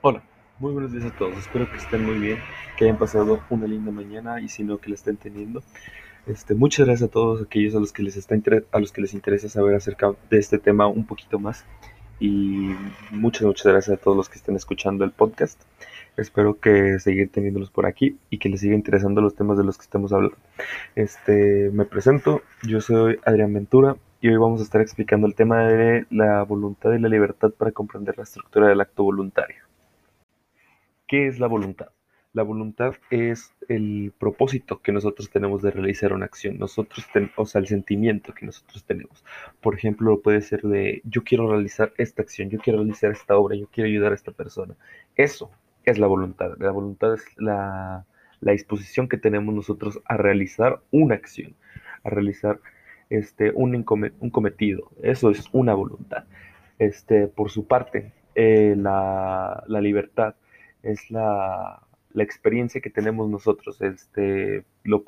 Hola, muy buenos días a todos. Espero que estén muy bien, que hayan pasado una linda mañana y si no que la estén teniendo. Este, muchas gracias a todos aquellos a los que les está a los que les interesa saber acerca de este tema un poquito más y muchas muchas gracias a todos los que estén escuchando el podcast. Espero que seguir teniéndolos por aquí y que les siga interesando los temas de los que estamos hablando. Este, me presento, yo soy Adrián Ventura y hoy vamos a estar explicando el tema de la voluntad y la libertad para comprender la estructura del acto voluntario. ¿Qué es la voluntad? La voluntad es el propósito que nosotros tenemos de realizar una acción, nosotros o sea, el sentimiento que nosotros tenemos. Por ejemplo, puede ser de yo quiero realizar esta acción, yo quiero realizar esta obra, yo quiero ayudar a esta persona. Eso es la voluntad. La voluntad es la, disposición que tenemos nosotros a realizar una acción, a realizar este, un, cometido. Eso es una voluntad. Este, por su parte, eh, la libertad es la, experiencia que tenemos nosotros. Este, lo,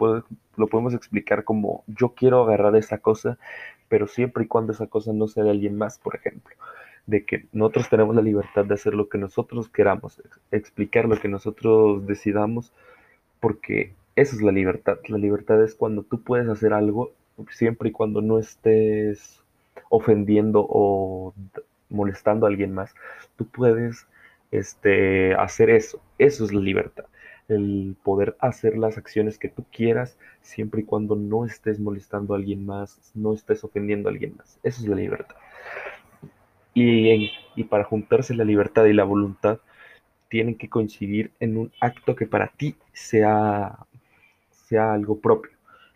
lo podemos explicar como yo quiero agarrar esa cosa, pero siempre y cuando esa cosa no sea de alguien más, por ejemplo. De que nosotros tenemos la libertad de hacer lo que nosotros queramos, explicar lo que nosotros decidamos, porque esa es la libertad. La libertad es cuando tú puedes hacer algo siempre y cuando no estés ofendiendo o molestando a alguien más. Tú puedes este, hacer eso. Eso es la libertad. El poder hacer las acciones que tú quieras siempre y cuando no estés molestando a alguien más, no estés ofendiendo a alguien más. Eso es la libertad. Y, y para juntarse la libertad y la voluntad, tienen que coincidir en un acto que para ti sea, sea algo propio.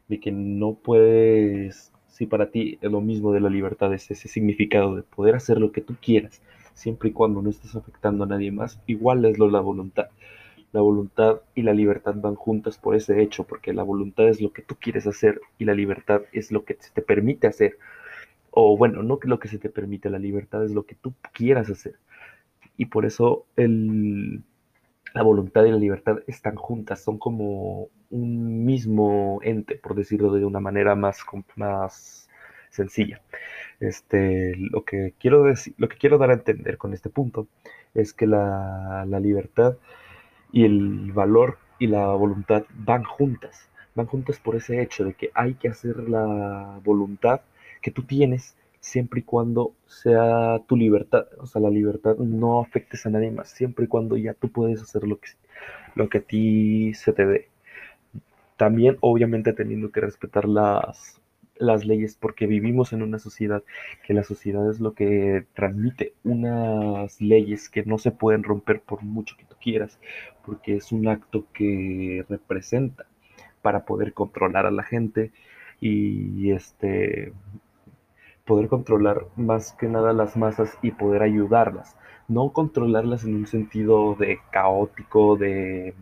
De que no puedes, si para ti lo mismo de la libertad, es ese significado de poder hacer lo que tú quieras, siempre y cuando no estés afectando a nadie más, igual es lo la voluntad. La voluntad y la libertad van juntas por ese hecho, porque la voluntad es lo que tú quieres hacer y la libertad es lo que se te permite hacer. O bueno, no que lo que se te permite, la libertad es lo que tú quieras hacer. Y por eso el, la voluntad y la libertad están juntas, son como un mismo ente, por decirlo de una manera más, más sencilla. Este, lo, que quiero decir, lo que quiero dar a entender con este punto es que la, libertad y el valor y la voluntad van juntas, van juntas por ese hecho de que hay que hacer la voluntad que tú tienes siempre y cuando sea tu libertad, o sea, la libertad no afectes a nadie más, siempre y cuando ya tú puedes hacer lo que, lo que a ti se te dé. También, obviamente, teniendo que respetar las, las leyes porque vivimos en una sociedad que la sociedad es lo que transmite unas leyes que no se pueden romper por mucho que tú quieras porque es un acto que representa para poder controlar a la gente y este poder controlar más que nada las masas y poder ayudarlas. No controlarlas en un sentido de caótico de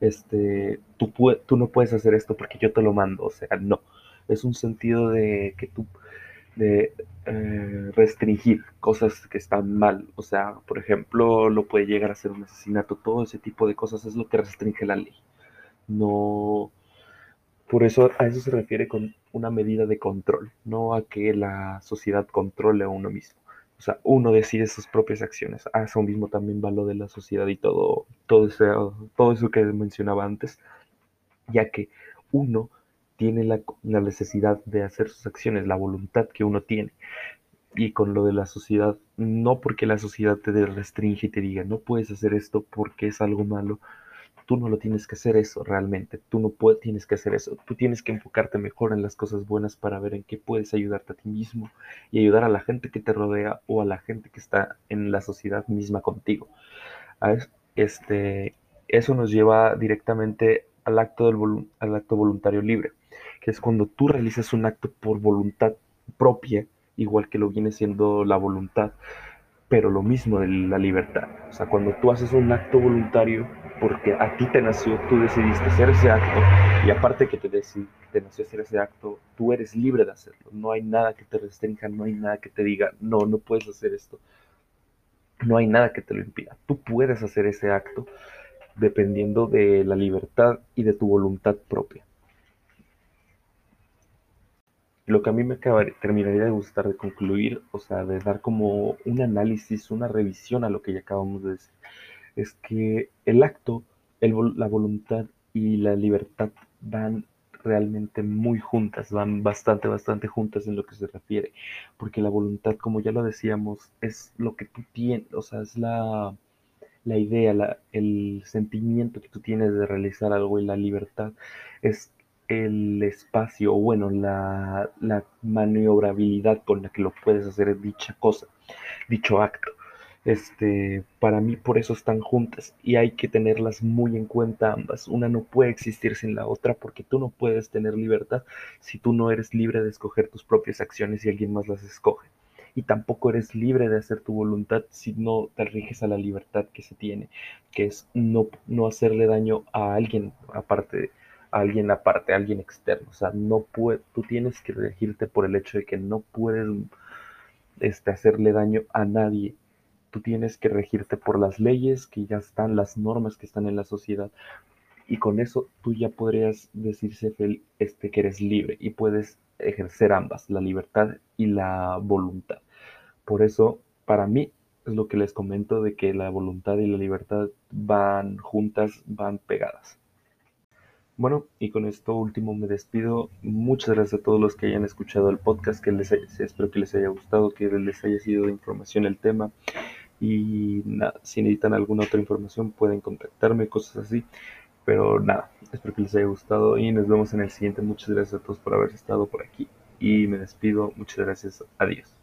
este tú, tú no puedes hacer esto porque yo te lo mando o sea no es un sentido de que tú, de eh, restringir cosas que están mal. O sea, por ejemplo, lo puede llegar a ser un asesinato. Todo ese tipo de cosas es lo que restringe la ley. No. Por eso a eso se refiere con una medida de control, no a que la sociedad controle a uno mismo. O sea, uno decide sus propias acciones. A eso mismo también va lo de la sociedad y todo, todo, todo eso que mencionaba antes, ya que uno tiene la, necesidad de hacer sus acciones, la voluntad que uno tiene. Y con lo de la sociedad, no porque la sociedad te restringe y te diga, no puedes hacer esto porque es algo malo, tú no lo tienes que hacer eso realmente, tú no puedes, tienes que hacer eso, tú tienes que enfocarte mejor en las cosas buenas para ver en qué puedes ayudarte a ti mismo y ayudar a la gente que te rodea o a la gente que está en la sociedad misma contigo. Este, eso nos lleva directamente al acto, del, al acto voluntario libre que es cuando tú realizas un acto por voluntad propia, igual que lo viene siendo la voluntad, pero lo mismo de la libertad. O sea, cuando tú haces un acto voluntario porque a ti te nació, tú decidiste hacer ese acto y aparte que te, te nació hacer ese acto, tú eres libre de hacerlo. No hay nada que te restrinja, no hay nada que te diga, no, no puedes hacer esto. No hay nada que te lo impida. Tú puedes hacer ese acto dependiendo de la libertad y de tu voluntad propia. Lo que a mí me terminaría de gustar de concluir, o sea, de dar como un análisis, una revisión a lo que ya acabamos de decir, es que el acto, la voluntad y la libertad van realmente muy juntas, van bastante, bastante juntas en lo que se refiere, porque la voluntad, como ya lo decíamos, es lo que tú tienes, o sea, es la, la idea, la, el sentimiento que tú tienes de realizar algo y la libertad es el espacio, bueno, la, la maniobrabilidad con la que lo puedes hacer dicha cosa, dicho acto. Este, para mí por eso están juntas y hay que tenerlas muy en cuenta ambas. Una no puede existir sin la otra porque tú no puedes tener libertad si tú no eres libre de escoger tus propias acciones y alguien más las escoge. Y tampoco eres libre de hacer tu voluntad si no te riges a la libertad que se tiene, que es no, no hacerle daño a alguien aparte alguien aparte, alguien externo. O sea, no puede, tú tienes que regirte por el hecho de que no puedes este, hacerle daño a nadie tú tienes que regirte por las leyes que ya están, las normas que están en la sociedad. Y con eso tú ya podrías decirse este, que eres libre y puedes ejercer ambas, la libertad y la voluntad. Por eso, para mí, es lo que les comento de que la voluntad y la libertad van juntas, van pegadas. Bueno, y con esto último me despido. Muchas gracias a todos los que hayan escuchado el podcast, que les espero que les haya gustado, que les haya sido de información el tema. Y nada, si necesitan alguna otra información pueden contactarme, cosas así. Pero nada, espero que les haya gustado y nos vemos en el siguiente. Muchas gracias a todos por haber estado por aquí. Y me despido. Muchas gracias. Adiós.